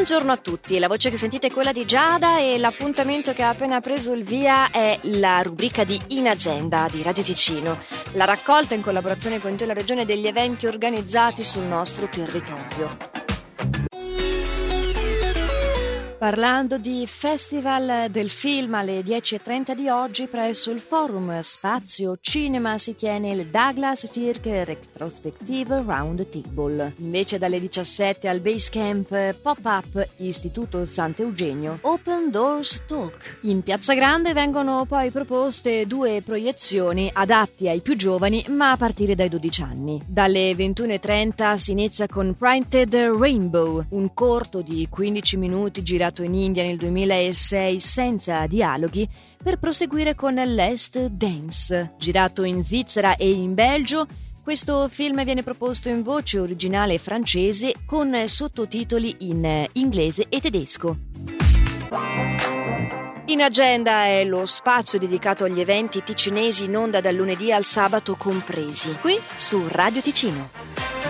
Buongiorno a tutti, la voce che sentite è quella di Giada e l'appuntamento che ha appena preso il via è la rubrica di In Agenda di Radio Ticino, la raccolta in collaborazione con la Regione degli eventi organizzati sul nostro territorio. Parlando di Festival del Film alle 10.30 di oggi presso il Forum Spazio Cinema si tiene il Douglas Circ Retrospective Round Table. Invece dalle 17 al Basecamp Pop-Up Istituto Sant'Eugenio Open Doors Talk. In Piazza Grande vengono poi proposte due proiezioni adatti ai più giovani ma a partire dai 12 anni. Dalle 21.30 si inizia con Printed Rainbow, un corto di 15 minuti girato girato in India nel 2006 senza dialoghi, per proseguire con Last Dance, girato in Svizzera e in Belgio. Questo film viene proposto in voce originale francese con sottotitoli in inglese e tedesco. In agenda è lo spazio dedicato agli eventi ticinesi in onda dal lunedì al sabato compresi, qui su Radio Ticino.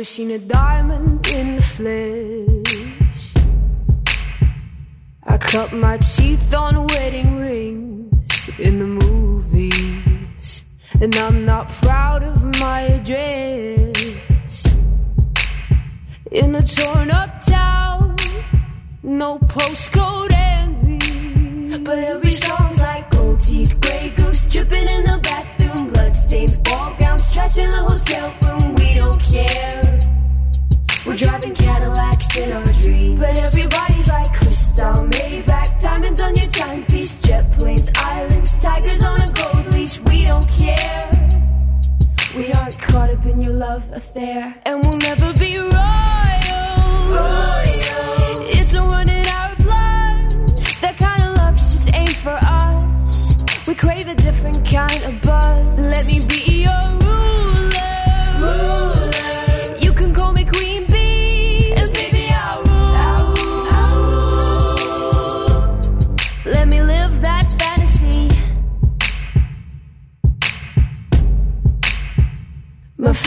Never seen a diamond in the flesh. I cut my teeth on wedding rings in the movies, and I'm not proud of my address. In a torn up town, no postcode envy,